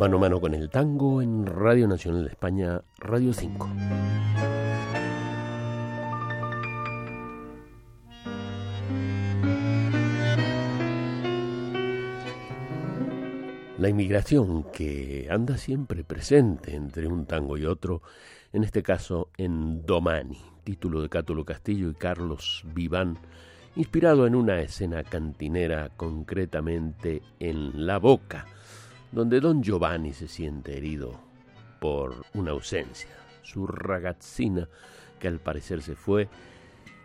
Mano a mano con el tango en Radio Nacional de España, Radio 5. La inmigración que anda siempre presente entre un tango y otro, en este caso en Domani, título de Cátulo Castillo y Carlos Viván, inspirado en una escena cantinera concretamente en La Boca, donde don Giovanni se siente herido por una ausencia, su ragazzina que al parecer se fue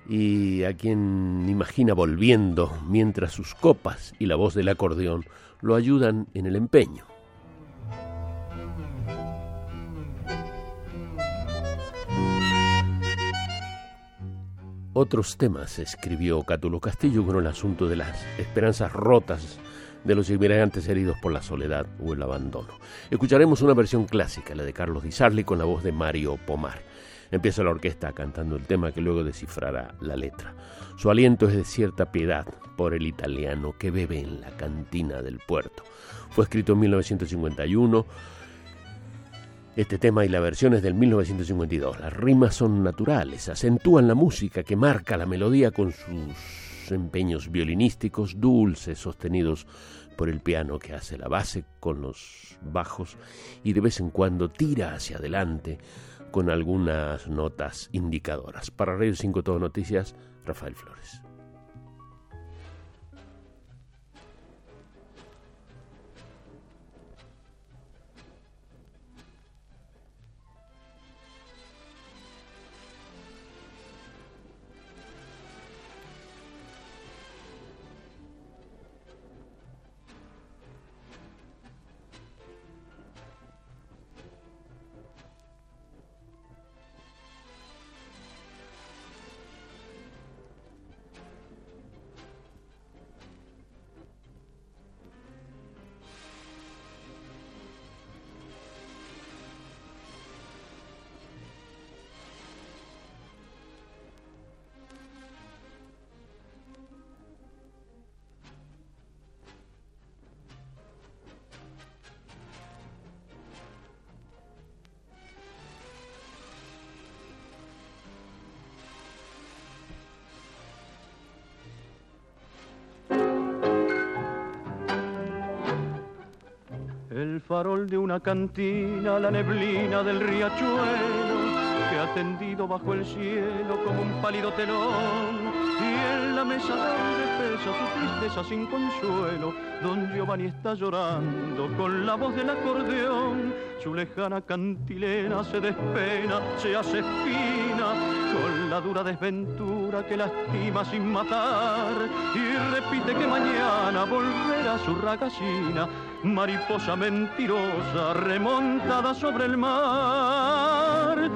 y a quien imagina volviendo mientras sus copas y la voz del acordeón lo ayudan en el empeño. Otros temas escribió Cátulo Castillo con el asunto de las esperanzas rotas de los inmigrantes heridos por la soledad o el abandono. Escucharemos una versión clásica, la de Carlos Di Sarli, con la voz de Mario Pomar. Empieza la orquesta cantando el tema que luego descifrará la letra. Su aliento es de cierta piedad por el italiano que bebe en la cantina del puerto. Fue escrito en 1951 este tema y la versión es del 1952. Las rimas son naturales, acentúan la música que marca la melodía con sus empeños violinísticos dulces, sostenidos por el piano que hace la base con los bajos y de vez en cuando tira hacia adelante con algunas notas indicadoras. Para Radio 5 Todo Noticias, Rafael Flores. El farol de una cantina, la neblina del riachuelo, que ha tendido bajo el cielo como un pálido telón. Y en la mesa donde pesa su tristeza sin consuelo, don Giovanni está llorando con la voz del acordeón. Su lejana cantilena se despena, se hace espina, con la dura desventura que lastima sin matar. Y repite que mañana volverá su ragacina mariposa mentirosa remontada sobre el mar.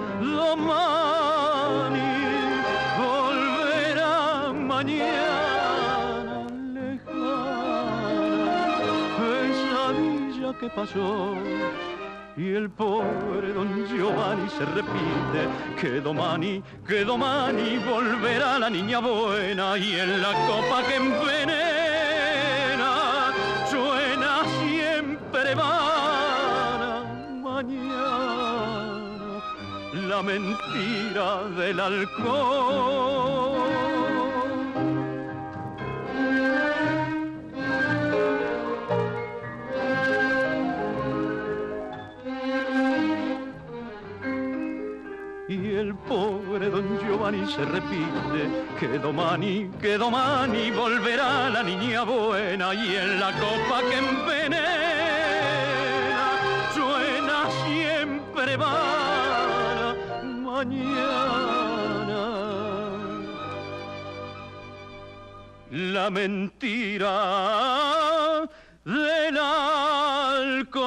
Mañana lejana, pesadilla que pasó. Y el pobre don Giovanni se repite que domani, que domani volverá la niña buena y en la copa que envenena mañana la mentira del alcohol. Giovanni se repite que domani, que domani volverá la niña buena y en la copa que envenena prepara mañana. La mentira del alcohol.